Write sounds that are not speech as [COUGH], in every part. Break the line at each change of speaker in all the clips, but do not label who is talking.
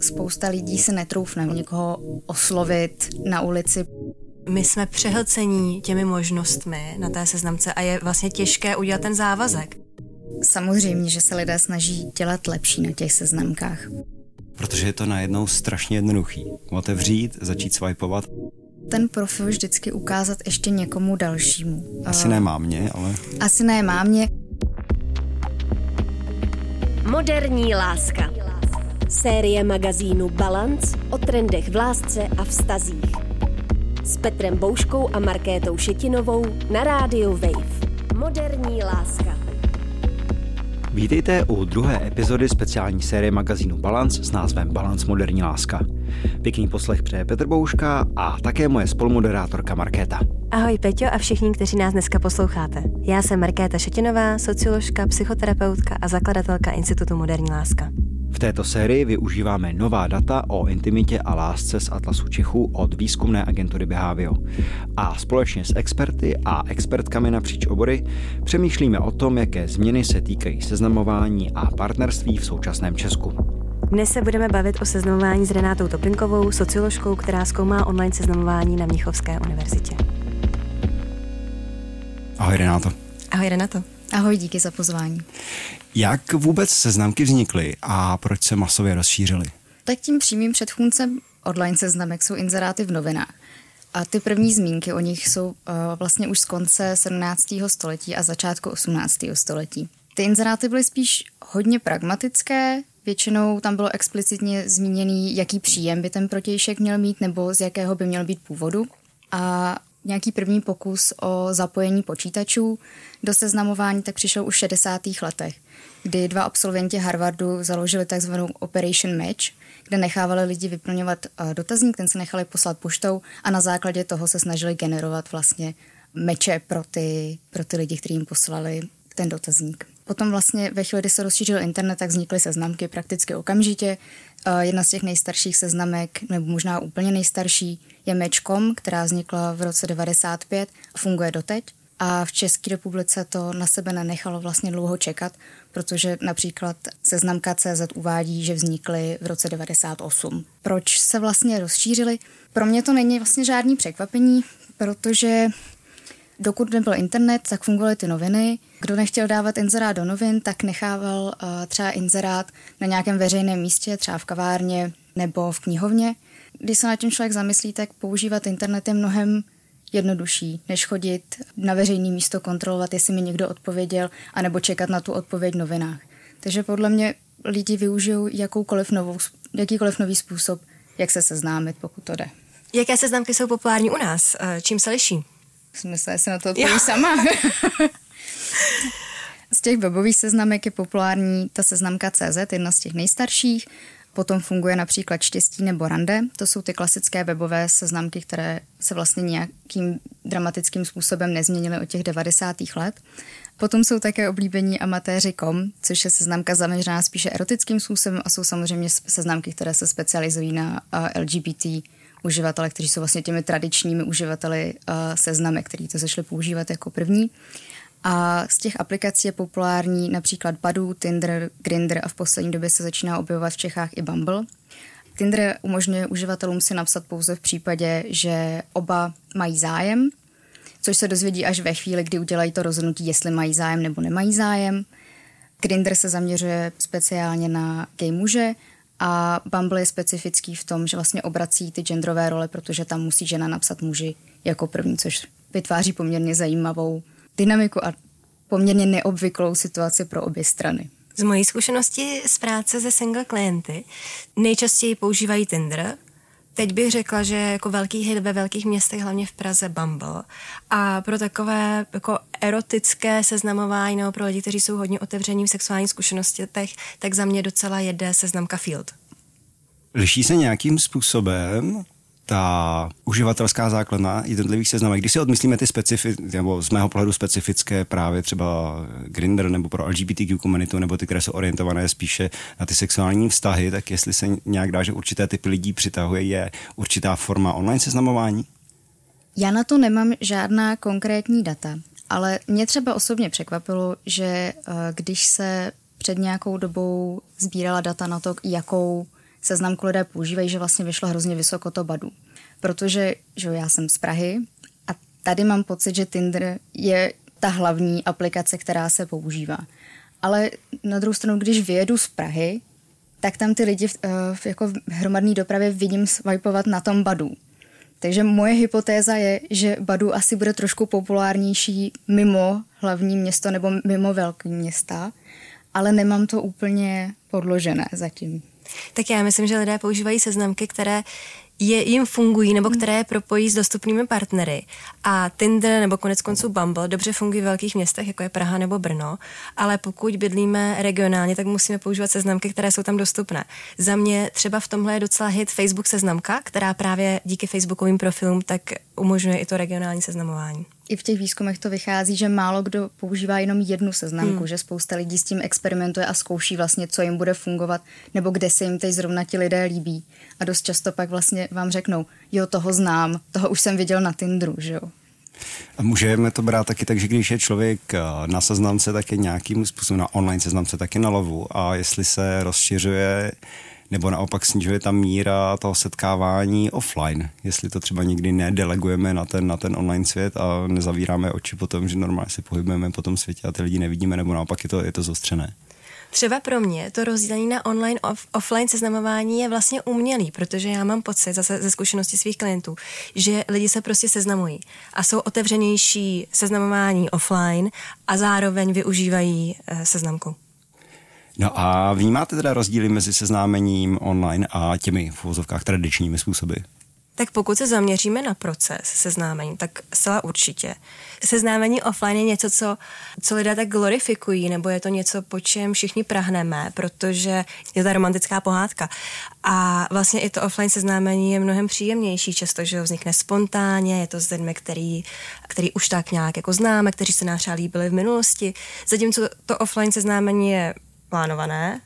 Spousta lidí se netroufne někoho oslovit na ulici.
My jsme přehlcení těmi možnostmi na té seznamce a je vlastně těžké udělat ten závazek.
Samozřejmě, že se lidé snaží dělat lepší na těch seznamkách.
Protože je to najednou strašně jednoduchý. Otevřít, začít swipeovat.
Ten profil vždycky ukázat ještě někomu dalšímu.
Asi ne mámě, ale...
Asi ne mámě.
Moderní láska. Série magazínu Balance o trendech v lásce a vztazích. S Petrem Bouškou a Markétou Šetinovou na rádiu Wave. Moderní láska.
Vítejte u druhé epizody speciální série magazínu Balance s názvem Balance moderní láska. Pěkný poslech přeje Petr Bouška a také moje spolumoderátorka Markéta.
Ahoj Peťo a všichni, kteří nás dneska posloucháte. Já jsem Markéta Šetinová, socioložka, psychoterapeutka a zakladatelka Institutu Moderní láska.
V této sérii využíváme nová data o intimitě a lásce z Atlasu Čechů od výzkumné agentury Behavio. A společně s experty a expertkami napříč obory přemýšlíme o tom, jaké změny se týkají seznamování a partnerství v současném Česku.
Dnes se budeme bavit o seznamování s Renátou Topinkovou, socioložkou, která zkoumá online seznamování na Mnichovské univerzitě.
Ahoj Renáto.
Ahoj Renato.
Ahoj, díky za pozvání.
Jak vůbec seznamky vznikly a proč se masově rozšířily?
Tak tím přímým předchůdcem online seznamek jsou inzeráty v novinách. A ty první zmínky o nich jsou uh, vlastně už z konce 17. století a začátku 18. století. Ty inzeráty byly spíš hodně pragmatické, většinou tam bylo explicitně zmíněný, jaký příjem by ten protějšek měl mít nebo z jakého by měl být původu. A nějaký první pokus o zapojení počítačů do seznamování tak přišel už v 60. letech, kdy dva absolventi Harvardu založili takzvanou Operation Match, kde nechávali lidi vyplňovat eh, dotazník, ten se nechali poslat poštou a na základě toho se snažili generovat vlastně meče pro ty, pro ty lidi, kteří jim poslali ten dotazník. Potom vlastně ve chvíli, kdy se rozšířil internet, tak vznikly seznamky prakticky okamžitě. Eh, jedna z těch nejstarších seznamek, nebo možná úplně nejstarší, je Match.com, která vznikla v roce 95 a funguje doteď. A v České republice to na sebe nenechalo vlastně dlouho čekat, protože například seznamka CZ uvádí, že vznikly v roce 98. Proč se vlastně rozšířily? Pro mě to není vlastně žádný překvapení, protože dokud nebyl internet, tak fungovaly ty noviny. Kdo nechtěl dávat inzerát do novin, tak nechával uh, třeba inzerát na nějakém veřejném místě, třeba v kavárně nebo v knihovně. Když se na tím člověk zamyslí, tak používat internet je mnohem jednodušší, než chodit na veřejné místo kontrolovat, jestli mi někdo odpověděl, anebo čekat na tu odpověď v novinách. Takže podle mě lidi využijou jakoukoliv novou, jakýkoliv nový způsob, jak se seznámit, pokud to jde.
Jaké seznamky jsou populární u nás? Eh, čím se liší?
Jsem myslela, že se na to odpovím sama. [LAUGHS] z těch webových seznamek je populární ta seznamka CZ, jedna z těch nejstarších. Potom funguje například Štěstí nebo Rande. To jsou ty klasické webové seznamky, které se vlastně nějakým dramatickým způsobem nezměnily od těch 90. let. Potom jsou také oblíbení amatéři.com, což je seznamka zaměřená spíše erotickým způsobem a jsou samozřejmě seznamky, které se specializují na LGBT uživatele, kteří jsou vlastně těmi tradičními uživateli seznamek, který to zašli používat jako první. A z těch aplikací je populární například Badu, Tinder, Grindr a v poslední době se začíná objevovat v Čechách i Bumble. Tinder umožňuje uživatelům si napsat pouze v případě, že oba mají zájem, což se dozvědí až ve chvíli, kdy udělají to rozhodnutí, jestli mají zájem nebo nemají zájem. Grindr se zaměřuje speciálně na gay muže a Bumble je specifický v tom, že vlastně obrací ty genderové role, protože tam musí žena napsat muži jako první, což vytváří poměrně zajímavou dynamiku a poměrně neobvyklou situaci pro obě strany.
Z mojí zkušenosti z práce se single klienty nejčastěji používají Tinder, Teď bych řekla, že jako velký hit ve velkých městech, hlavně v Praze, Bumble. A pro takové jako erotické seznamování nebo pro lidi, kteří jsou hodně otevření v sexuálních zkušenostech, tak za mě docela jede seznamka Field.
Liší se nějakým způsobem ta uživatelská základna jednotlivých seznamek, když si odmyslíme ty specifické, nebo z mého pohledu specifické právě třeba Grinder nebo pro LGBTQ komunitu, nebo ty, které jsou orientované spíše na ty sexuální vztahy, tak jestli se nějak dá, že určité typy lidí přitahuje, je určitá forma online seznamování?
Já na to nemám žádná konkrétní data, ale mě třeba osobně překvapilo, že eh, když se před nějakou dobou sbírala data na to, jakou seznamku lidé používají, že vlastně vyšlo hrozně vysoko to badu. Protože že já jsem z Prahy a tady mám pocit, že Tinder je ta hlavní aplikace, která se používá. Ale na druhou stranu, když vyjedu z Prahy, tak tam ty lidi v, eh, v, jako v hromadné dopravě vidím swipeovat na tom Badu. Takže moje hypotéza je, že Badu asi bude trošku populárnější mimo hlavní město nebo mimo velké města, ale nemám to úplně podložené zatím.
Tak já myslím, že lidé používají seznamky, které je, jim fungují nebo které je propojí s dostupnými partnery. A Tinder nebo konec konců Bumble dobře fungují v velkých městech, jako je Praha nebo Brno, ale pokud bydlíme regionálně, tak musíme používat seznamky, které jsou tam dostupné. Za mě třeba v tomhle je docela hit Facebook seznamka, která právě díky Facebookovým profilům tak umožňuje i to regionální seznamování
i v těch výzkumech to vychází, že málo kdo používá jenom jednu seznamku, hmm. že spousta lidí s tím experimentuje a zkouší vlastně, co jim bude fungovat, nebo kde se jim teď zrovna ti lidé líbí. A dost často pak vlastně vám řeknou, jo, toho znám, toho už jsem viděl na Tinderu, že jo.
A můžeme to brát taky tak, že když je člověk eh, na seznamce, tak je nějakým způsobem na online seznamce taky na lovu a jestli se rozšiřuje nebo naopak snižuje ta míra toho setkávání offline, jestli to třeba nikdy nedelegujeme na ten, na ten online svět a nezavíráme oči po tom, že normálně se pohybujeme po tom světě a ty lidi nevidíme, nebo naopak je to, je to zostřené.
Třeba pro mě to rozdělení na online off, offline seznamování je vlastně umělý, protože já mám pocit zase ze zkušenosti svých klientů, že lidi se prostě seznamují a jsou otevřenější seznamování offline a zároveň využívají eh, seznamku.
No a vnímáte teda rozdíly mezi seznámením online a těmi v uvozovkách tradičními způsoby?
Tak pokud se zaměříme na proces seznámení, tak zcela určitě. Seznámení offline je něco, co, co lidé tak glorifikují, nebo je to něco, po čem všichni prahneme, protože je ta romantická pohádka. A vlastně i to offline seznámení je mnohem příjemnější, často, že vznikne spontánně, je to s lidmi, který, který už tak nějak jako známe, kteří se nám třeba líbili v minulosti. Zatímco to offline seznámení je plánované.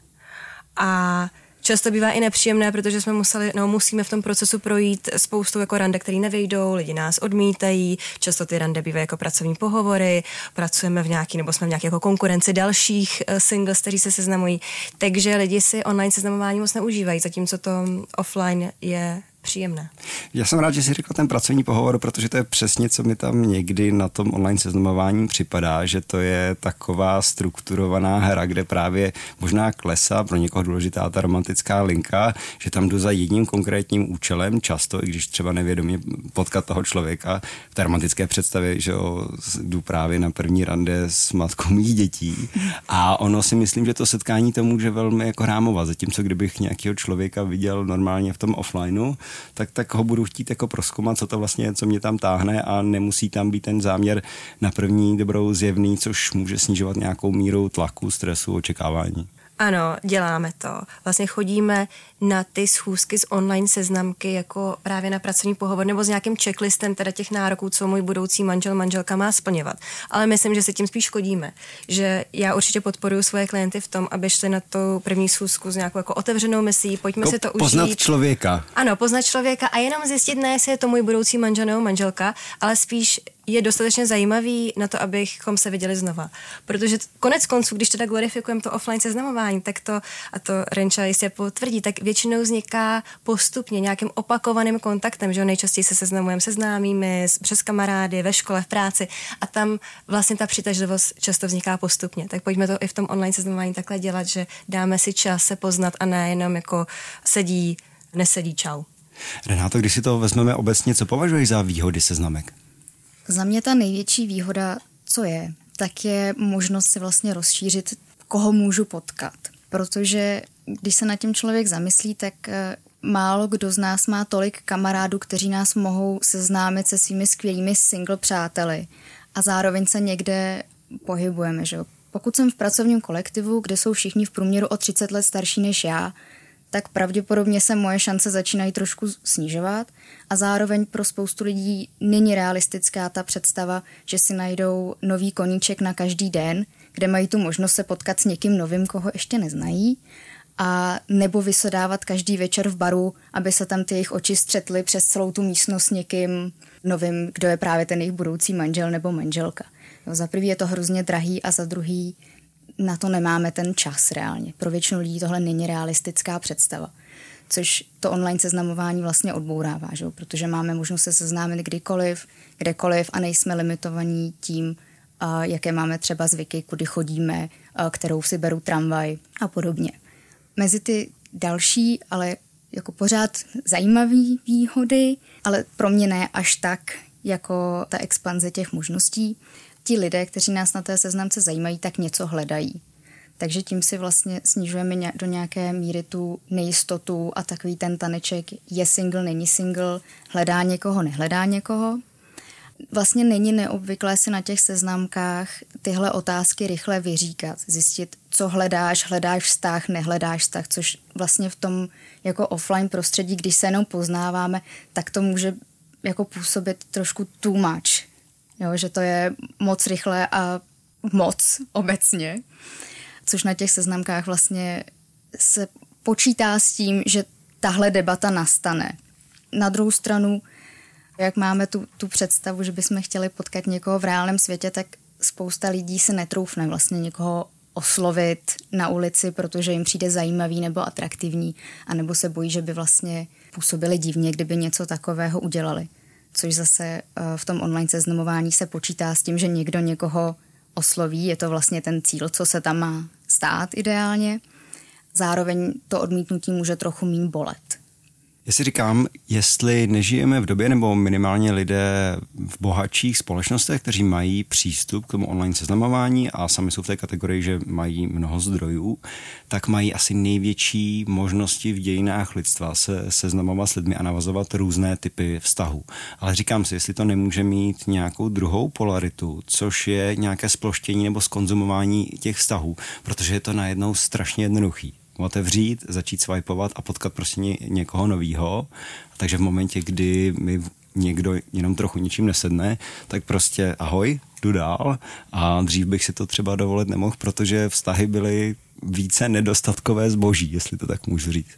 A často bývá i nepříjemné, protože jsme museli, no, musíme v tom procesu projít spoustu jako rande, které nevejdou, lidi nás odmítají, často ty rande bývají jako pracovní pohovory, pracujeme v nějaký, nebo jsme v nějaké jako konkurenci dalších uh, singles, kteří se seznamují, takže lidi si online seznamování moc neužívají, zatímco to offline je příjemné.
Já jsem rád, že jsi řekl ten pracovní pohovor, protože to je přesně, co mi tam někdy na tom online seznamování připadá, že to je taková strukturovaná hra, kde právě možná klesá pro někoho důležitá ta romantická linka, že tam jdu za jedním konkrétním účelem, často, i když třeba nevědomě potkat toho člověka v té romantické představě, že jo, jdu právě na první rande s matkou mých dětí a ono si myslím, že to setkání to může velmi jako rámovat, zatímco kdybych nějakého člověka viděl normálně v tom offlineu, tak, tak ho budu chtít jako proskoumat, co to vlastně co mě tam táhne a nemusí tam být ten záměr na první dobrou zjevný, což může snižovat nějakou míru tlaku, stresu, očekávání.
Ano, děláme to. Vlastně chodíme na ty schůzky z online seznamky jako právě na pracovní pohovor nebo s nějakým checklistem teda těch nároků, co můj budoucí manžel, manželka má splňovat. Ale myslím, že si tím spíš škodíme. Že já určitě podporuji svoje klienty v tom, aby šli na tu první schůzku s nějakou jako otevřenou misí, pojďme
Ko,
si to
poznat
užít.
člověka.
Ano, poznat člověka a jenom zjistit, ne jestli je to můj budoucí manžel nebo manželka, ale spíš je dostatečně zajímavý na to, abychom se viděli znova. Protože konec konců, když teda glorifikujeme to offline seznamování, tak to, a to Renča jistě potvrdí, tak většinou vzniká postupně nějakým opakovaným kontaktem, že nejčastěji se seznamujeme se známými, přes kamarády, ve škole, v práci a tam vlastně ta přitažlivost často vzniká postupně. Tak pojďme to i v tom online seznamování takhle dělat, že dáme si čas se poznat a ne jenom jako sedí, nesedí, čau.
Renáto, když si to vezmeme obecně, co považuješ za výhody seznamek?
Za mě ta největší výhoda, co je, tak je možnost si vlastně rozšířit, koho můžu potkat. Protože když se na tím člověk zamyslí, tak eh, málo kdo z nás má tolik kamarádů, kteří nás mohou seznámit se svými skvělými single přáteli a zároveň se někde pohybujeme. Že? Pokud jsem v pracovním kolektivu, kde jsou všichni v průměru o 30 let starší než já, tak pravděpodobně se moje šance začínají trošku snižovat a zároveň pro spoustu lidí není realistická ta představa, že si najdou nový koníček na každý den, kde mají tu možnost se potkat s někým novým, koho ještě neznají a nebo vysedávat každý večer v baru, aby se tam ty jejich oči střetly přes celou tu místnost s někým novým, kdo je právě ten jejich budoucí manžel nebo manželka. Jo, za prvý je to hrozně drahý a za druhý na to nemáme ten čas reálně. Pro většinu lidí tohle není realistická představa. Což to online seznamování vlastně odbourává, že? protože máme možnost se seznámit kdykoliv, kdekoliv a nejsme limitovaní tím, jaké máme třeba zvyky, kudy chodíme, kterou si beru tramvaj a podobně. Mezi ty další, ale jako pořád zajímavé výhody, ale pro mě ne až tak jako ta expanze těch možností. Ti lidé, kteří nás na té seznamce zajímají, tak něco hledají. Takže tím si vlastně snižujeme do nějaké míry tu nejistotu a takový ten taneček je single, není single, hledá někoho, nehledá někoho. Vlastně není neobvyklé si na těch seznamkách tyhle otázky rychle vyříkat, zjistit, co hledáš, hledáš vztah, nehledáš vztah, což vlastně v tom jako offline prostředí, když se jenom poznáváme, tak to může jako působit trošku too much. Jo, že to je moc rychle a moc obecně, což na těch seznamkách vlastně se počítá s tím, že tahle debata nastane. Na druhou stranu, jak máme tu, tu představu, že bychom chtěli potkat někoho v reálném světě, tak spousta lidí se netroufne vlastně někoho oslovit na ulici, protože jim přijde zajímavý nebo atraktivní, anebo se bojí, že by vlastně působili divně, kdyby něco takového udělali. Což zase eh, v tom online seznamování se počítá s tím, že někdo někoho osloví, je to vlastně ten cíl, co se tam má stát ideálně. Zároveň to odmítnutí může trochu mín bolet.
Já si říkám, jestli nežijeme v době, nebo minimálně lidé v bohatších společnostech, kteří mají přístup k tomu online seznamování a sami jsou v té kategorii, že mají mnoho zdrojů, tak mají asi největší možnosti v dějinách lidstva se seznamovat s lidmi a navazovat různé typy vztahů. Ale říkám si, jestli to nemůže mít nějakou druhou polaritu, což je nějaké sploštění nebo skonzumování těch vztahů, protože je to najednou strašně jednoduchý otevřít, začít swipeovat a potkat prostě ně, někoho novýho. Takže v momentě, kdy mi někdo jenom trochu ničím nesedne, tak prostě ahoj, jdu dál a dřív bych si to třeba dovolit nemohl, protože vztahy byly více nedostatkové zboží, jestli to tak můžu říct.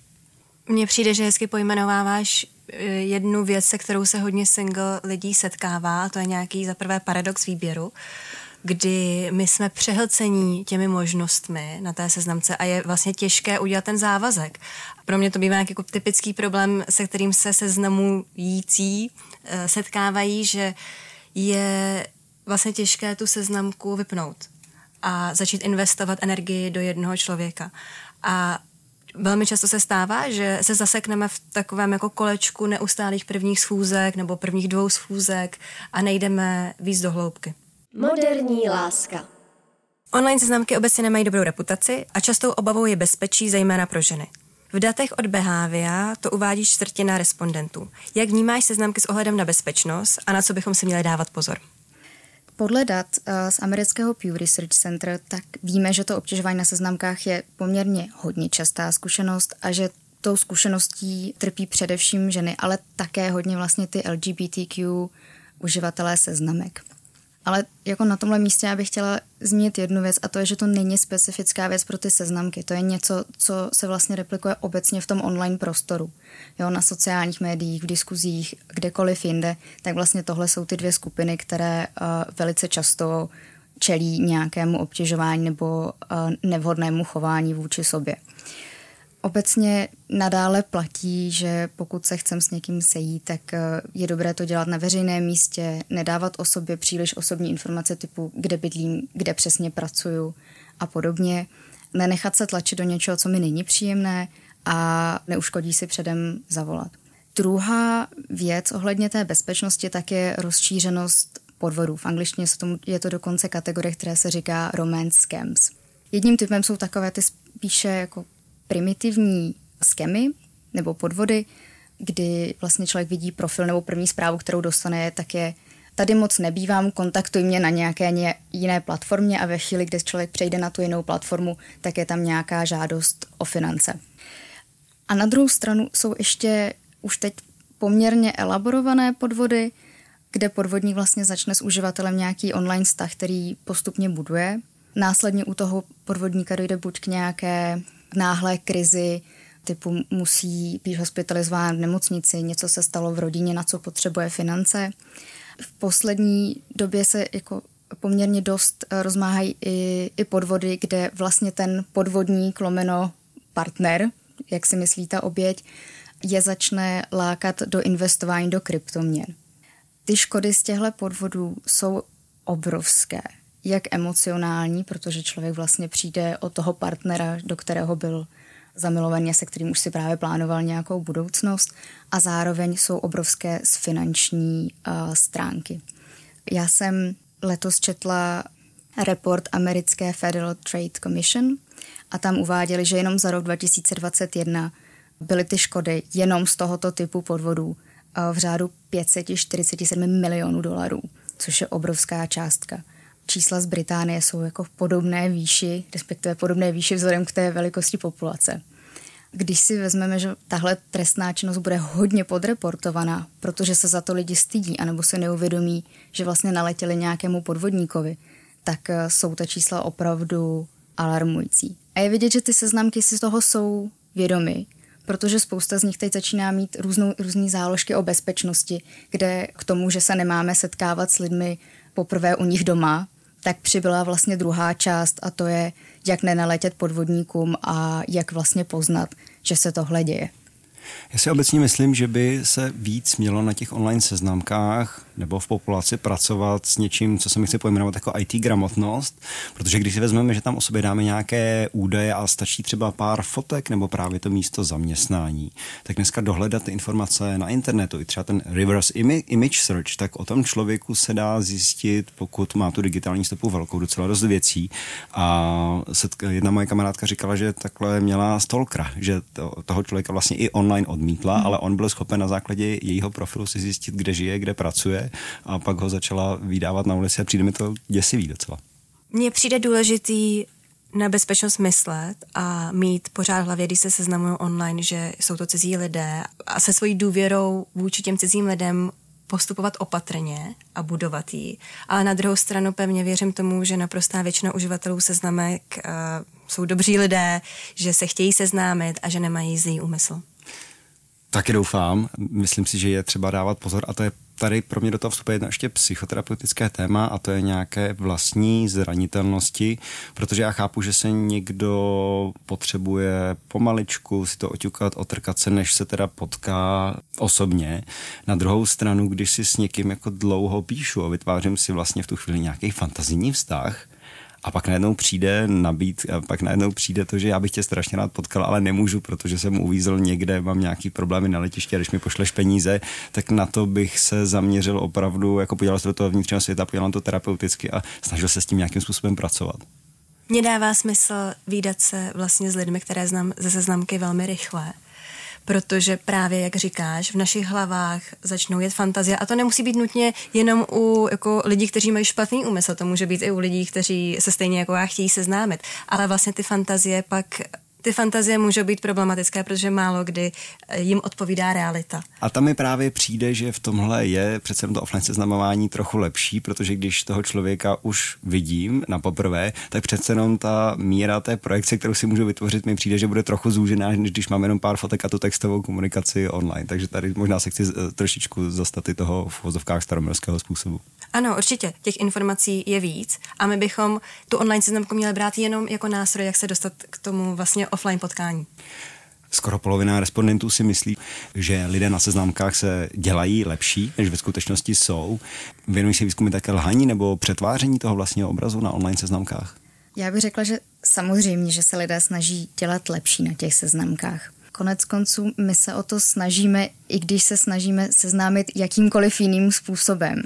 Mně přijde, že hezky pojmenováváš eh, jednu věc, se kterou se hodně single lidí setkává, to je nějaký zaprvé paradox výběru kdy my jsme přehlcení těmi možnostmi na té seznamce a je vlastně těžké udělat ten závazek. Pro mě to bývá jako typický problém, se kterým se seznamující eh, setkávají, že je vlastně těžké tu seznamku vypnout a začít investovat energii do jednoho člověka. A Velmi často se stává, že se zasekneme v takovém jako kolečku neustálých prvních schůzek nebo prvních dvou schůzek a nejdeme víc do hloubky.
Moderní láska.
Online seznamky obecně nemají dobrou reputaci a častou obavou je bezpečí, zejména pro ženy. V datech od Behavia to uvádí čtvrtina respondentů. Jak vnímáš seznamky s ohledem na bezpečnost a na co bychom si měli dávat pozor?
Podle dat eh, z amerického Pew Research Center tak víme, že to obtěžování na seznamkách je poměrně hodně častá zkušenost a že tou zkušeností trpí především ženy, ale také hodně vlastně ty LGBTQ uživatelé seznamek. Ale jako na tomhle místě já bych chtěla zmínit jednu věc a to je, že to není specifická věc pro ty seznamky. To je něco, co se vlastně replikuje obecně v tom online prostoru. Jo, na sociálních médiích, v diskuzích, kdekoliv jinde, tak vlastně tohle jsou ty dvě skupiny, které uh, velice často čelí nějakému obtěžování nebo uh, nevhodnému chování vůči sobě. Obecně nadále platí, že pokud se chcem s někým sejít, tak eh, je dobré to dělat na veřejném místě, nedávat o sobě příliš osobní informace typu, kde bydlím, kde přesně pracuju a podobně. Nenechat se tlačit do něčeho, co mi není příjemné a neuškodí si předem zavolat. Druhá věc ohledně té bezpečnosti tak je rozšířenost podvodů. V angličtině je to dokonce kategorie, které se říká romance scams. Jedním typem jsou takové ty spíše jako primitivní skemy nebo podvody, kdy vlastně člověk vidí profil nebo první zprávu, kterou dostane, tak je tady moc nebývám, kontaktuj mě na nějaké jiné platformě a ve chvíli, kdy člověk přejde na tu jinou platformu, tak je tam nějaká žádost o finance. A na druhou stranu jsou ještě už teď poměrně elaborované podvody, kde podvodník vlastně začne s uživatelem nějaký online vztah, který postupně buduje. Následně u toho podvodníka dojde buď k nějaké náhlé krizi, typu musí být hospitalizován v nemocnici, něco se stalo v rodině, na co potřebuje finance. V poslední době se jako poměrně dost rozmáhají i, i podvody, kde vlastně ten podvodník lomeno partner, jak si myslí ta oběť, je začne lákat do investování do kryptoměn. Ty škody z těchto podvodů jsou obrovské. Jak emocionální, protože člověk vlastně přijde od toho partnera, do kterého byl zamilovaný, se kterým už si právě plánoval nějakou budoucnost a zároveň jsou obrovské z finanční uh, stránky. Já jsem letos četla report americké Federal Trade Commission a tam uváděli, že jenom za rok 2021 byly ty škody jenom z tohoto typu podvodů v řádu 547 milionů dolarů, což je obrovská částka. Čísla z Británie jsou jako v podobné výši, respektive podobné výši vzhledem k té velikosti populace. Když si vezmeme, že tahle trestná činnost bude hodně podreportovaná, protože se za to lidi stydí, anebo se neuvědomí, že vlastně naletěli nějakému podvodníkovi, tak eh, jsou ta čísla opravdu alarmující. A je vidět, že ty seznamky si z toho jsou vědomy, protože spousta z nich teď začíná mít různou, různý záložky o bezpečnosti, kde k tomu, že se nemáme setkávat s lidmi poprvé u nich doma, tak přibyla vlastně druhá část a to je, jak nenaletět podvodníkům a jak vlastně poznat, že se tohle děje.
Já si obecně myslím, že by se víc mělo na těch online seznamkách nebo v populaci pracovat s něčím, co se mi chce pojmenovat jako IT gramotnost, protože když si vezmeme, že tam o sobě dáme nějaké údaje a stačí třeba pár fotek nebo právě to místo zaměstnání, tak dneska dohledat ty informace na internetu, i třeba ten reverse image search, tak o tom člověku se dá zjistit, pokud má tu digitální stopu velkou, docela dost věcí. A jedna moje kamarádka říkala, že takhle měla stalkera, že to, toho člověka vlastně i online odmítla, hmm. ale on byl schopen na základě jejího profilu si zjistit, kde žije, kde pracuje a pak ho začala vydávat na ulici a přijde mi to děsivý docela.
Mně přijde důležitý na bezpečnost myslet a mít pořád v hlavě, když se seznamují online, že jsou to cizí lidé a se svojí důvěrou vůči těm cizím lidem postupovat opatrně a budovat ji. Ale na druhou stranu pevně věřím tomu, že naprostá většina uživatelů seznamek uh, jsou dobří lidé, že se chtějí seznámit a že nemají zlý úmysl.
Taky doufám. Myslím si, že je třeba dávat pozor a to je tady pro mě do toho vstupuje jedno ještě psychoterapeutické téma a to je nějaké vlastní zranitelnosti, protože já chápu, že se někdo potřebuje pomaličku si to oťukat, otrkat se, než se teda potká osobně. Na druhou stranu, když si s někým jako dlouho píšu a vytvářím si vlastně v tu chvíli nějaký fantazijní vztah, a pak najednou přijde nabít, a pak najednou přijde to, že já bych tě strašně rád potkal, ale nemůžu, protože jsem uvízl někde, mám nějaký problémy na letišti a když mi pošleš peníze, tak na to bych se zaměřil opravdu, jako podíval se do toho vnitřního světa, podíval to terapeuticky a snažil se s tím nějakým způsobem pracovat.
Mně dává smysl výdat se vlastně s lidmi, které znám ze seznamky velmi rychle protože právě, jak říkáš, v našich hlavách začnou jet fantazie a to nemusí být nutně jenom u jako lidí, kteří mají špatný úmysl, to může být i u lidí, kteří se stejně jako já chtějí seznámit, ale vlastně ty fantazie pak ty fantazie můžou být problematické, protože málo kdy eh, jim odpovídá realita.
A tam mi právě přijde, že v tomhle je přece to offline seznamování trochu lepší, protože když toho člověka už vidím na poprvé, tak přece jenom ta míra té projekce, kterou si můžu vytvořit, mi přijde, že bude trochu zúžená, než když mám jenom pár fotek a tu textovou komunikaci online. Takže tady možná se chci eh, trošičku zastat i toho v vozovkách staromorského způsobu.
Ano, určitě. Těch informací je víc a my bychom tu online seznamku měli brát jenom jako nástroj, jak se dostat k tomu vlastně offline potkání.
Skoro polovina respondentů si myslí, že lidé na seznamkách se dělají lepší, než ve skutečnosti jsou. Věnují se výzkumy také lhaní nebo přetváření toho vlastního obrazu na online seznamkách?
Já bych řekla, že samozřejmě, že se lidé snaží dělat lepší na těch seznamkách. Konec konců my se o to snažíme, i když se snažíme seznámit jakýmkoliv jiným způsobem.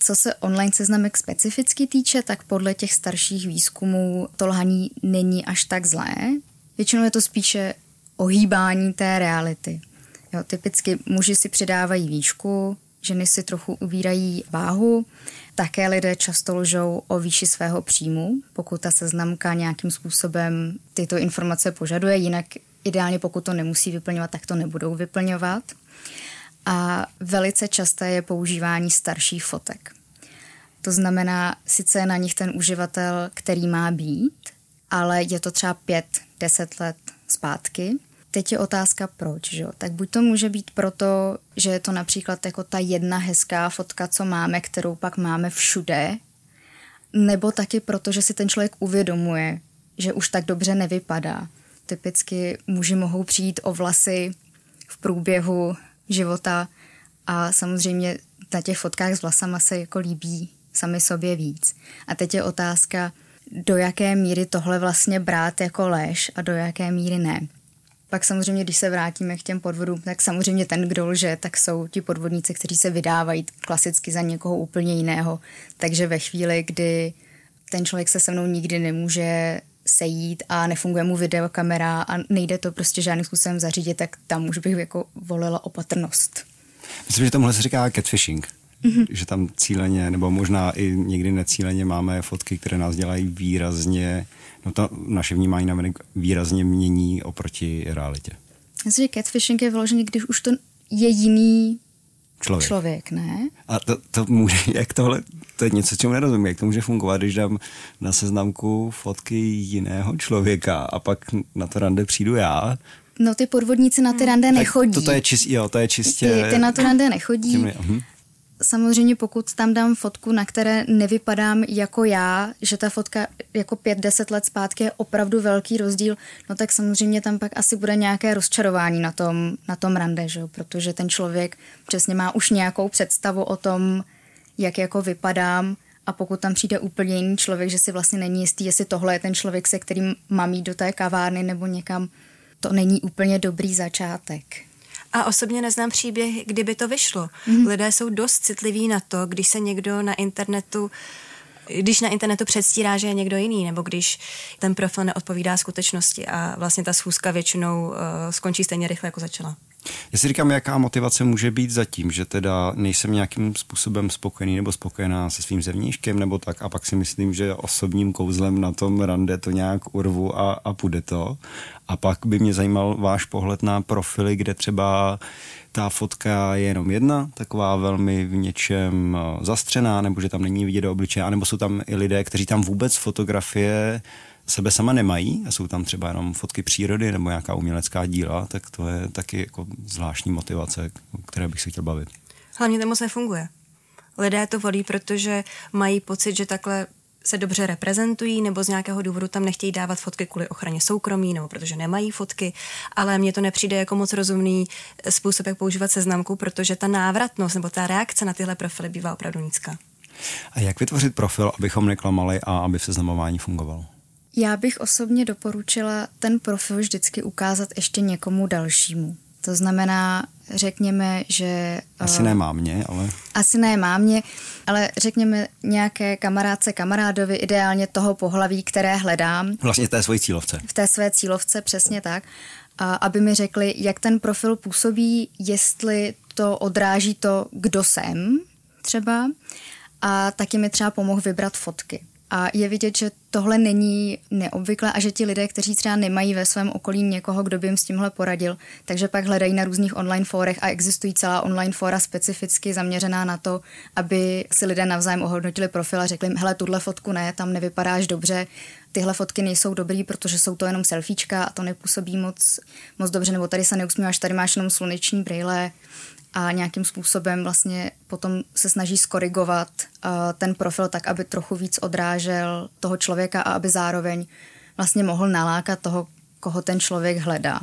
Co se online seznamek specificky týče, tak podle těch starších výzkumů to lhaní není až tak zlé. Většinou je to spíše ohýbání té reality. Jo, typicky muži si přidávají výšku, ženy si trochu uvírají váhu, také lidé často lžou o výši svého příjmu, pokud ta seznamka nějakým způsobem tyto informace požaduje, jinak ideálně pokud to nemusí vyplňovat, tak to nebudou vyplňovat a velice časté je používání starších fotek. To znamená, sice je na nich ten uživatel, který má být, ale je to třeba pět, deset let zpátky. Teď je otázka proč, že jo? Tak buď to může být proto, že je to například jako ta jedna hezká fotka, co máme, kterou pak máme všude nebo taky proto, že si ten člověk uvědomuje, že už tak dobře nevypadá. Typicky muži mohou přijít o vlasy v průběhu života a samozřejmě na těch fotkách s vlasama se jako líbí sami sobě víc. A teď je otázka, do jaké míry tohle vlastně brát jako lež a do jaké míry ne. Pak samozřejmě, když se vrátíme k těm podvodům, tak samozřejmě ten, kdo lže, tak jsou ti podvodníci, kteří se vydávají klasicky za někoho úplně jiného. Takže ve chvíli, kdy ten člověk se se mnou nikdy nemůže sejít a nefunguje mu videokamera a nejde to prostě žádným způsobem zařídit, tak tam už bych jako volila opatrnost.
Myslím, že tomuhle se říká catfishing. Mm-hmm. Že tam cíleně, nebo možná i někdy necíleně máme fotky, které nás dělají výrazně, no to naše vnímání na výrazně mění oproti realitě.
Myslím, že catfishing je vyložený, když už to je jiný
člověk.
člověk, ne?
A to, to může, [LAUGHS] jak tohle, to je něco, čemu nerozumím, jak to může fungovat, když dám na seznamku fotky jiného člověka a pak na to rande přijdu já.
No ty podvodníci na ty rande nechodí.
To, to je čist, jo, to je čistě...
Ty, ty na to rande nechodí. Těmi, uh-huh samozřejmě pokud tam dám fotku, na které nevypadám jako já, že ta fotka jako pět, deset let zpátky je opravdu velký rozdíl, no tak samozřejmě tam pak asi bude nějaké rozčarování na tom, na tom rande, že? protože ten člověk přesně má už nějakou představu o tom, jak jako vypadám a pokud tam přijde úplně jiný člověk, že si vlastně není jistý, jestli tohle je ten člověk, se kterým mám jít do té kavárny nebo někam, to není úplně dobrý začátek.
A osobně neznám příběh, kdyby to vyšlo. Mm-hmm. Lidé jsou dost citliví na to, když se někdo na internetu když na internetu předstírá, že je někdo jiný, nebo když ten profil neodpovídá skutečnosti a vlastně ta schůzka většinou uh, skončí stejně rychle, jako začala.
Já si říkám, jaká motivace může být za tím, že teda nejsem nějakým způsobem spokojený nebo spokojená se svým zevníškem nebo tak a pak si myslím, že osobním kouzlem na tom rande to nějak urvu a, a půjde to. A pak by mě zajímal váš pohled na profily, kde třeba ta fotka je jenom jedna, taková velmi v něčem eh, zastřená, nebo že tam není vidět do obličeje, anebo jsou tam i lidé, kteří tam vůbec fotografie sebe sama nemají a jsou tam třeba jenom fotky přírody nebo nějaká umělecká díla, tak to je taky jako zvláštní motivace, o které bych se chtěl bavit.
Hlavně to moc nefunguje. Lidé to volí, protože mají pocit, že takhle se dobře reprezentují nebo z nějakého důvodu tam nechtějí dávat fotky kvůli ochraně soukromí nebo protože nemají fotky, ale mně to nepřijde jako moc rozumný způsob, jak používat seznamku, protože ta návratnost nebo ta reakce na tyhle profily bývá opravdu nízká.
A jak vytvořit profil, abychom neklamali a aby seznamování fungovalo?
Já bych osobně doporučila ten profil vždycky ukázat ještě někomu dalšímu. To znamená, řekněme, že...
Asi uh, ne mámě, ale...
Asi ne mámě, ale řekněme nějaké kamarádce, kamarádovi, ideálně toho pohlaví, které hledám.
Vlastně v té své cílovce.
V té své cílovce, přesně tak. A aby mi řekli, jak ten profil působí, jestli to odráží to, kdo jsem třeba. A taky mi třeba pomohl vybrat fotky. A je vidět, že tohle není neobvyklé a že ti lidé, kteří třeba nemají ve svém okolí někoho, kdo by jim s tímhle poradil, takže pak hledají na různých online fórech a existují celá online fóra specificky zaměřená na to, aby si lidé navzájem ohodnotili profil a řekli, hele, tuhle fotku ne, tam nevypadáš dobře, tyhle fotky nejsou dobrý, protože jsou to jenom selfiečka a to nepůsobí moc, moc dobře, nebo tady se neusmíváš, tady máš jenom sluneční brýle, a nějakým způsobem vlastně potom se snaží skorigovat uh, ten profil tak, aby trochu víc odrážel toho člověka a aby zároveň vlastně mohl nalákat toho, koho ten člověk hledá.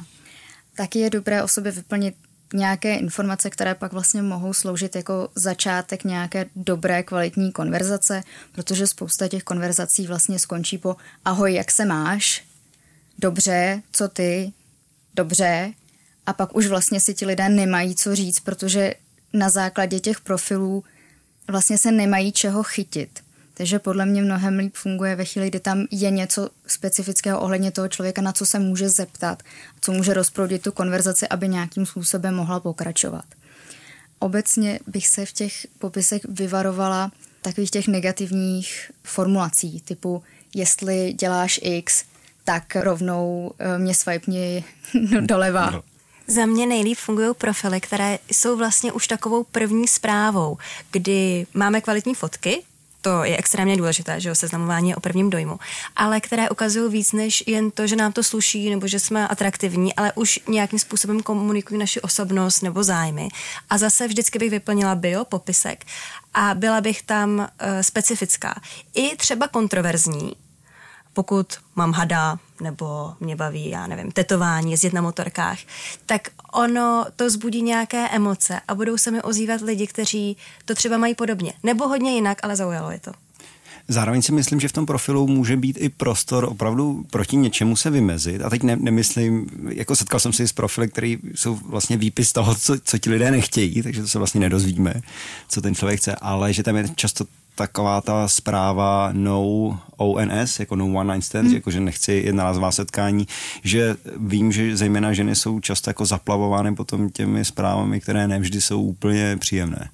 Taky je dobré o sobě vyplnit nějaké informace, které pak vlastně mohou sloužit jako začátek nějaké dobré kvalitní konverzace, protože spousta těch konverzací vlastně skončí po ahoj, jak se máš? Dobře, co ty? Dobře, a pak už vlastně si ti lidé nemají co říct, protože na základě těch profilů vlastně se nemají čeho chytit. Takže podle mě mnohem líp funguje ve chvíli, kdy tam je něco specifického ohledně toho člověka, na co se může zeptat, co může rozproudit tu konverzaci, aby nějakým způsobem mohla pokračovat. Obecně bych se v těch popisech vyvarovala takových těch negativních formulací, typu jestli děláš X, tak rovnou eh, mě swipni [LAUGHS] doleva. No.
Za mě nejlíp fungují profily, které jsou vlastně už takovou první zprávou, kdy máme kvalitní fotky, to je extrémně důležité, že jo, seznamování je o prvním dojmu, ale které ukazují víc než jen to, že nám to sluší nebo že jsme atraktivní, ale už nějakým způsobem komunikují naši osobnost nebo zájmy. A zase vždycky bych vyplnila bio, popisek a byla bych tam uh, specifická. I třeba kontroverzní, pokud mám hada nebo mě baví, já nevím, tetování, jezdit na motorkách, tak ono to zbudí nějaké emoce a budou se mi ozývat lidi, kteří to třeba mají podobně. Nebo hodně jinak, ale zaujalo je to.
Zároveň si myslím, že v tom profilu může být i prostor opravdu proti něčemu se vymezit. A teď ne, nemyslím, jako setkal jsem se s profily, které jsou vlastně výpis toho, co, co ti lidé nechtějí, takže to se vlastně nedozvíme, co ten člověk chce, ale že tam je často taková ta zpráva no ONS, jako no one night stand, hmm. jako že nechci jednorázová setkání, že vím, že zejména ženy jsou často jako zaplavovány potom těmi zprávami, které nevždy jsou úplně příjemné.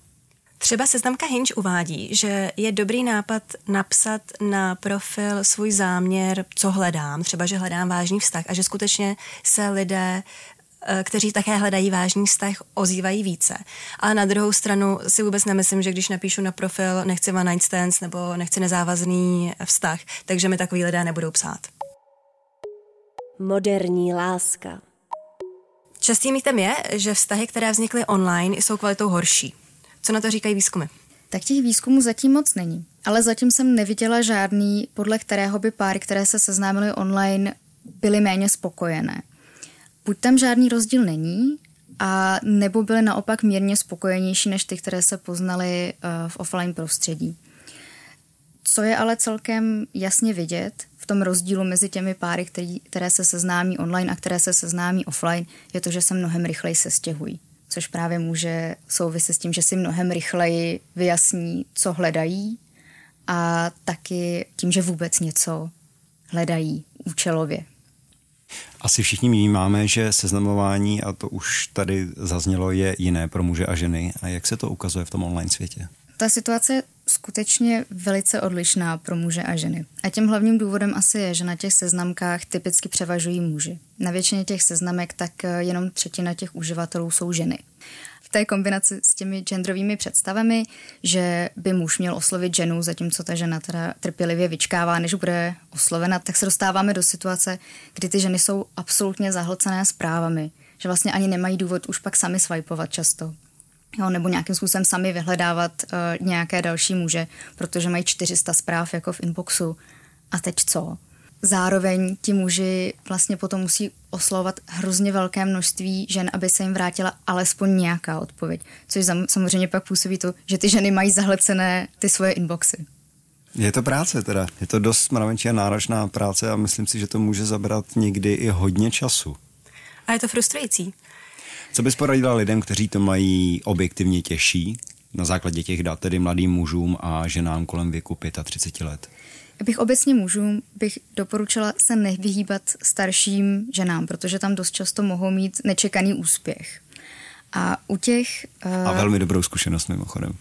Třeba seznamka Hinge uvádí, že je dobrý nápad napsat na profil svůj záměr, co hledám, třeba, že hledám vážný vztah a že skutečně se lidé Eh, kteří také hledají vážný vztah, ozývají více. Ale na druhou stranu si vůbec nemyslím, že když napíšu na profil nechci one night stands nebo nechci nezávazný vztah, takže mi takový lidé nebudou psát.
Moderní láska.
Častým mýtem je, že vztahy, které vznikly online, jsou kvalitou horší. Co na to říkají výzkumy?
Tak těch výzkumů zatím moc není. Ale zatím jsem neviděla žádný, podle kterého by páry, které se seznámily online, byly méně spokojené buď tam žádný rozdíl není, a nebo byly naopak mírně spokojenější než ty, které se poznaly uh, v offline prostředí. Co je ale celkem jasně vidět v tom rozdílu mezi těmi páry, který, které se seznámí online a které se seznámí offline, je to, že se mnohem rychleji se stěhují. Což právě může souviset s tím, že si mnohem rychleji vyjasní, co hledají a taky tím, že vůbec něco hledají účelově.
Asi všichni vnímáme, že seznamování, a to už tady zaznělo, je jiné pro muže a ženy. A jak se to ukazuje v tom online světě?
Ta situace skutečně velice odlišná pro muže a ženy. A tím hlavním důvodem asi je, že na těch seznamkách typicky převažují muži. Na většině těch seznamek tak jenom třetina těch uživatelů jsou ženy té kombinaci s těmi genderovými představami, že by muž měl oslovit ženu, zatímco ta žena teda trpělivě vyčkává, než bude oslovena, tak se dostáváme do situace, kdy ty ženy jsou absolutně zahlcené zprávami, že vlastně ani nemají důvod už pak sami swipeovat často. Jo, nebo nějakým způsobem sami vyhledávat uh, nějaké další muže, protože mají 400 zpráv jako v inboxu. A teď co? Zároveň ti muži vlastně potom musí oslovovat hrozně velké množství žen, aby se jim vrátila alespoň nějaká odpověď. Což samozřejmě pak působí to, že ty ženy mají zahlcené ty svoje inboxy.
Je to práce teda. Je to dost mravenčí a náročná práce a myslím si, že to může zabrat někdy i hodně času.
A je to frustrující.
Co bys poradila lidem, kteří to mají objektivně těžší na základě těch dat, tedy mladým mužům a ženám kolem věku 35 let?
bych obecně mužům bych doporučila se nevyhýbat starším ženám, protože tam dost často mohou mít nečekaný úspěch. A u těch...
Uh... A velmi dobrou zkušenost mimochodem.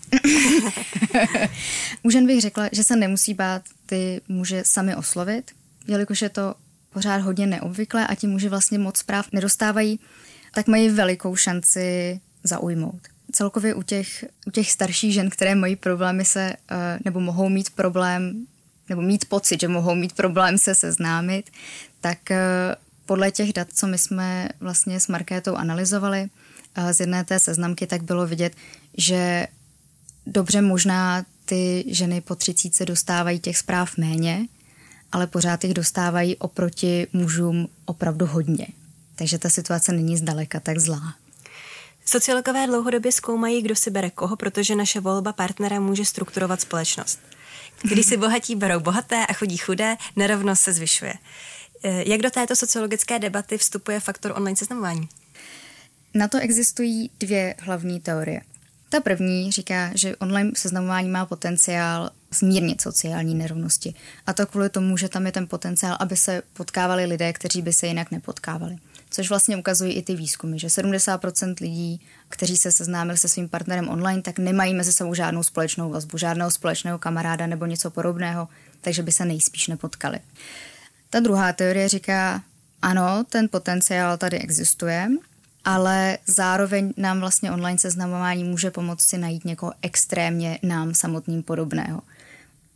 [LAUGHS]
u žen bych řekla, že se nemusí bát ty muže sami oslovit, jelikož je to pořád hodně neobvyklé a ti muži vlastně moc zpráv nedostávají, tak mají velikou šanci zaujmout. Celkově u těch, u těch starších žen, které mají problémy se, uh, nebo mohou mít problém nebo mít pocit, že mohou mít problém se seznámit, tak eh, podle těch dat, co my jsme vlastně s Markétou analyzovali eh, z jedné té seznamky, tak bylo vidět, že dobře možná ty ženy po třicíce dostávají těch zpráv méně, ale pořád jich dostávají oproti mužům opravdu hodně. Takže ta situace není zdaleka tak zlá.
Sociologové dlouhodobě zkoumají, kdo si bere koho, protože naše volba partnera může strukturovat společnost. Když si [LAUGHS] bohatí berou bohaté a chodí chudé, nerovnost se zvyšuje. Eh, jak do této sociologické debaty vstupuje faktor online seznamování?
Na to existují dvě hlavní teorie. Ta první říká, že online seznamování má potenciál zmírnit sociální nerovnosti. A to kvůli tomu, že tam je ten potenciál, aby se potkávali lidé, kteří by se jinak nepotkávali což vlastně ukazují i ty výzkumy, že 70% lidí, kteří se seznámili se svým partnerem online, tak nemají mezi sebou žádnou společnou vazbu, žádného společného kamaráda nebo něco podobného, takže by se nejspíš nepotkali. Ta druhá teorie říká, ano, ten potenciál tady existuje, ale zároveň nám vlastně online seznamování může pomoci najít někoho extrémně nám samotným podobného.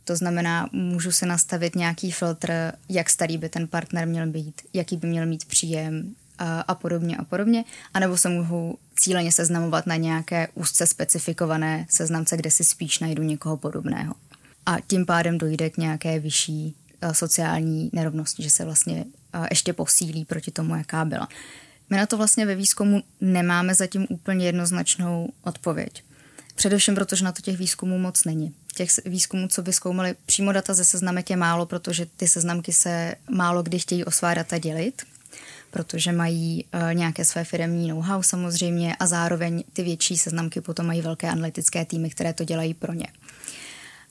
To znamená, můžu si nastavit nějaký filtr, jak starý by ten partner měl být, jaký by měl mít příjem a, a podobně a podobně. A nebo se mohu cíleně seznamovat na nějaké úzce specifikované seznamce, kde si spíš najdu někoho podobného. A tím pádem dojde k nějaké vyšší sociální nerovnosti, že se vlastně ještě posílí proti tomu, jaká byla. My na to vlastně ve výzkumu nemáme zatím úplně jednoznačnou odpověď. Především protože na to těch výzkumů moc není. Těch výzkumů, co by zkoumali přímo data ze seznamek je málo, protože ty seznamky se málo kdy chtějí o svá data dělit, protože mají uh, nějaké své firmní know-how samozřejmě a zároveň ty větší seznamky potom mají velké analytické týmy, které to dělají pro ně.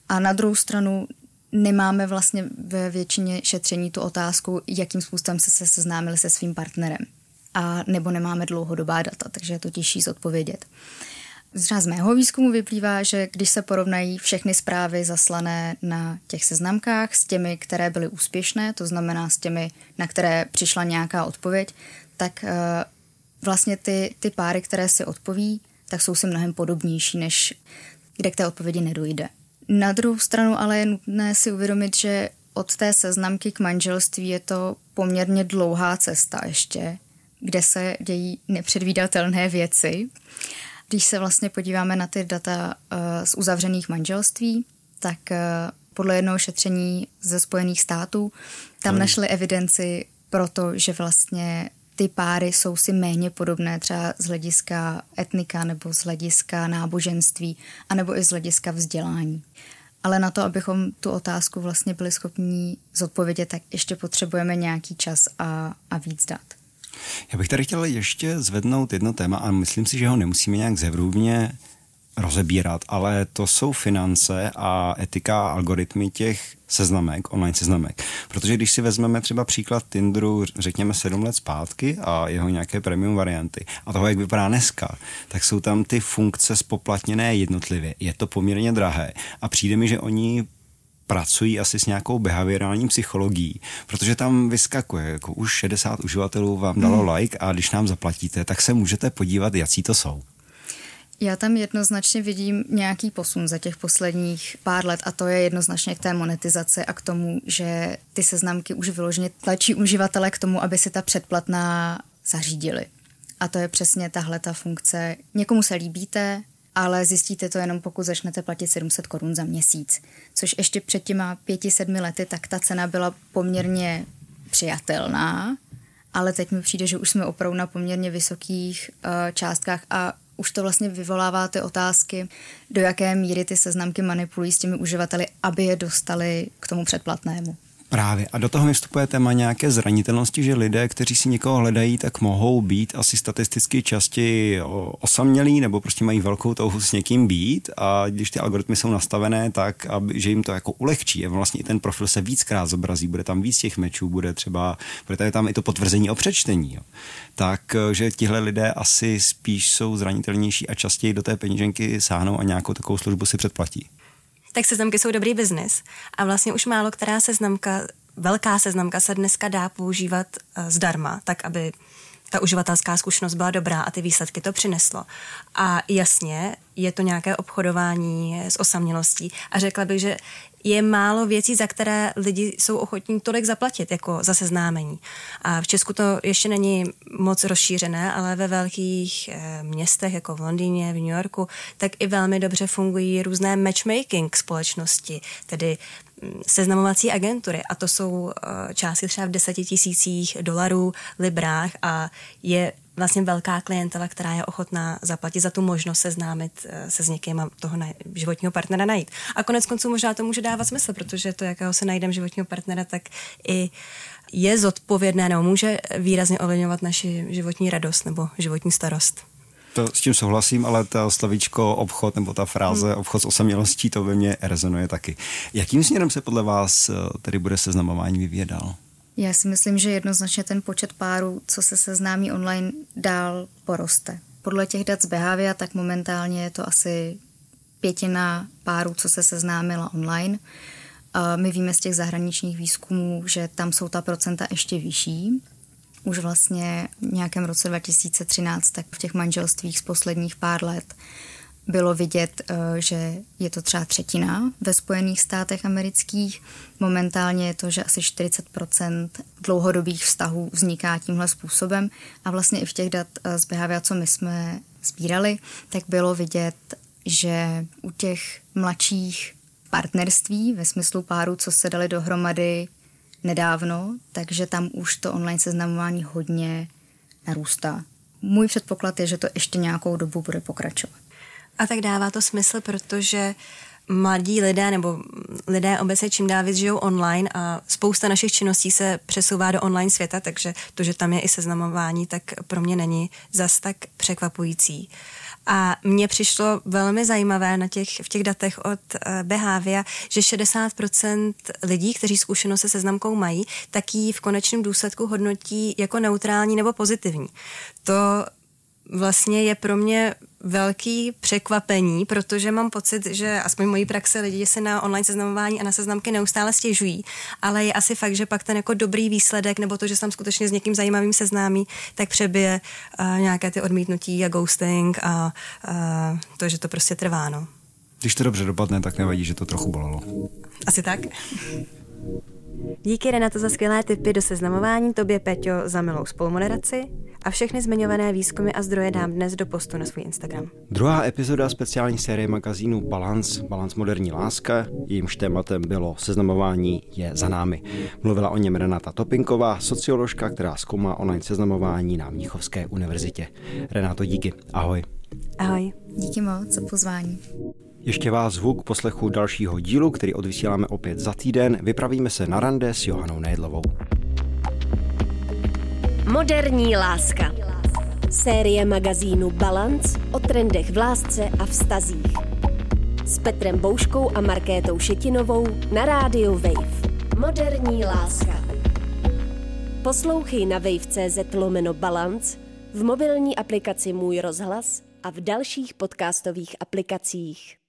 A na druhou stranu nemáme vlastně ve většině šetření tu otázku, jakým způsobem se, se seznámili se svým partnerem. A nebo nemáme dlouhodobá data, takže je to těžší zodpovědět. Třeba z mého výzkumu vyplývá, že když se porovnají všechny zprávy zaslané na těch seznamkách s těmi, které byly úspěšné, to znamená s těmi, na které přišla nějaká odpověď, tak uh, vlastně ty, ty páry, které si odpoví, tak jsou si mnohem podobnější, než kde k té odpovědi nedojde. Na druhou stranu ale je nutné si uvědomit, že od té seznamky k manželství je to poměrně dlouhá cesta ještě, kde se dějí nepředvídatelné věci. Když se vlastně podíváme na ty data uh, z uzavřených manželství, tak uh, podle jednoho šetření ze Spojených států tam našli evidenci pro to, že vlastně ty páry jsou si méně podobné třeba z hlediska etnika nebo z hlediska náboženství, anebo i z hlediska vzdělání. Ale na to, abychom tu otázku vlastně byli schopni zodpovědět, tak ještě potřebujeme nějaký čas a, a víc dat.
Já bych tady chtěl ještě zvednout jedno téma a myslím si, že ho nemusíme nějak zevrubně rozebírat, ale to jsou finance a etika a algoritmy těch seznamek, online seznamek. Protože když si vezmeme třeba příklad Tinderu, řekněme sedm let zpátky a jeho nějaké premium varianty a toho, jak vypadá dneska, tak jsou tam ty funkce spoplatněné jednotlivě. Je to poměrně drahé a přijde mi, že oni pracují asi s nějakou behaviorální psychologií, protože tam vyskakuje, jako už 60 uživatelů vám dalo hmm. like a když nám zaplatíte, tak se můžete podívat, jaký to jsou.
Já tam jednoznačně vidím nějaký posun za těch posledních pár let a to je jednoznačně k té monetizaci a k tomu, že ty seznamky už vyloženě tlačí uživatele k tomu, aby si ta předplatná zařídili. A to je přesně tahle ta funkce. Někomu se líbíte, ale zjistíte to jenom pokud začnete platit 700 korun za měsíc. Což ještě před těma pěti, sedmi lety, tak ta cena byla poměrně přijatelná, ale teď mi přijde, že už jsme opravdu na poměrně vysokých uh, částkách a už to vlastně vyvolává ty otázky, do jaké míry ty seznamky manipulují s těmi uživateli, aby je dostali k tomu předplatnému.
Právě. A do toho mi vstupuje téma nějaké zranitelnosti, že lidé, kteří si někoho hledají, tak mohou být asi statisticky častěji osamělí nebo prostě mají velkou touhu s někým být a když ty algoritmy jsou nastavené tak, aby, že jim to jako ulehčí a vlastně i ten profil se víckrát zobrazí, bude tam víc těch mečů, bude třeba, bude tam i to potvrzení o přečtení, jo. tak že tihle lidé asi spíš jsou zranitelnější a častěji do té peníženky sáhnou a nějakou takovou službu si předplatí
tak seznamky jsou dobrý biznis. A vlastně už málo která seznamka, velká seznamka se dneska dá používat uh, zdarma, tak aby ta uživatelská zkušenost byla dobrá a ty výsledky to přineslo. A jasně, je to nějaké obchodování s osamělostí a řekla bych, že je málo věcí, za které lidi jsou ochotní tolik zaplatit, jako za seznámení. A v Česku to ještě není moc rozšířené, ale ve velkých e, městech, jako v Londýně, v New Yorku, tak i velmi dobře fungují různé matchmaking společnosti, tedy mm, seznamovací agentury a to jsou e, částky třeba v deseti tisících dolarů, librách a je vlastně velká klientela, která je ochotná zaplatit za tu možnost seznámit eh, se s někým a toho na, životního partnera najít. A konec konců možná to může dávat smysl, protože to, jakého se najdeme životního partnera, tak i je zodpovědné nebo může výrazně ovlivňovat naši životní radost nebo životní starost.
To s tím souhlasím, ale ta slovíčko obchod nebo ta fráze hmm. obchod s osamělostí, to ve mně rezonuje taky. Jakým směrem se podle vás eh, tedy bude seznamování vyvíjet dál?
Já si myslím, že jednoznačně ten počet párů, co se seznámí online, dál poroste. Podle těch dat z Behavia, tak momentálně je to asi pětina párů, co se seznámila online. My víme z těch zahraničních výzkumů, že tam jsou ta procenta ještě vyšší. Už vlastně v nějakém roce 2013, tak v těch manželstvích z posledních pár let bylo vidět, eh, že je to třeba třetina ve Spojených státech amerických. Momentálně je to, že asi 40% dlouhodobých vztahů vzniká tímhle způsobem a vlastně i v těch dat eh, z Behavia, co my jsme sbírali, tak bylo vidět, že u těch mladších partnerství ve smyslu párů, co se dali dohromady nedávno, takže tam už to online seznamování hodně narůstá. Můj předpoklad je, že to ještě nějakou dobu bude pokračovat.
A tak dává to smysl, protože mladí lidé nebo lidé obecně čím dál víc žijou online a spousta našich činností se přesouvá do online světa, takže to, že tam je i seznamování, tak pro mě není zas tak překvapující. A mně přišlo velmi zajímavé na těch, v těch datech od uh, Behavia, že 60% lidí, kteří zkušenost se seznamkou mají, tak ji v konečném důsledku hodnotí jako neutrální nebo pozitivní. To vlastně je pro mě velký překvapení, protože mám pocit, že aspoň mojí praxe lidi se na online seznamování a na seznamky neustále stěžují, ale je asi fakt, že pak ten jako dobrý výsledek nebo to, že jsem skutečně s někým zajímavým seznámí, tak přebije uh, nějaké ty odmítnutí a ghosting a uh, to, že to prostě trvá. No.
Když to dobře dopadne, tak nevadí, že to trochu bolelo.
Asi tak. Díky Renato za skvělé tipy do seznamování, tobě Peťo za milou spolumoderaci a všechny zmiňované výzkumy a zdroje dám dnes do postu na svůj Instagram.
Druhá epizoda speciální série magazínu Balance, Balance moderní láska, jejímž tématem bylo seznamování je za námi. Mluvila o něm Renata Topinková, socioložka, která zkoumá online seznamování na Mnichovské univerzitě. Renato, díky. Ahoj.
Ahoj.
Díky moc za pozvání.
Ještě vás zvu k poslechu dalšího dílu, který odvysíláme opět za týden. Vypravíme se na rande s Johanou Nejedlovou.
Moderní láska. Série magazínu Balance o trendech v lásce a vztazích. S Petrem Bouškou a Markétou Šetinovou na rádiu Wave. Moderní láska. Poslouchej na wave.cz lomeno Balance, v mobilní aplikaci Můj rozhlas a v dalších podcastových aplikacích.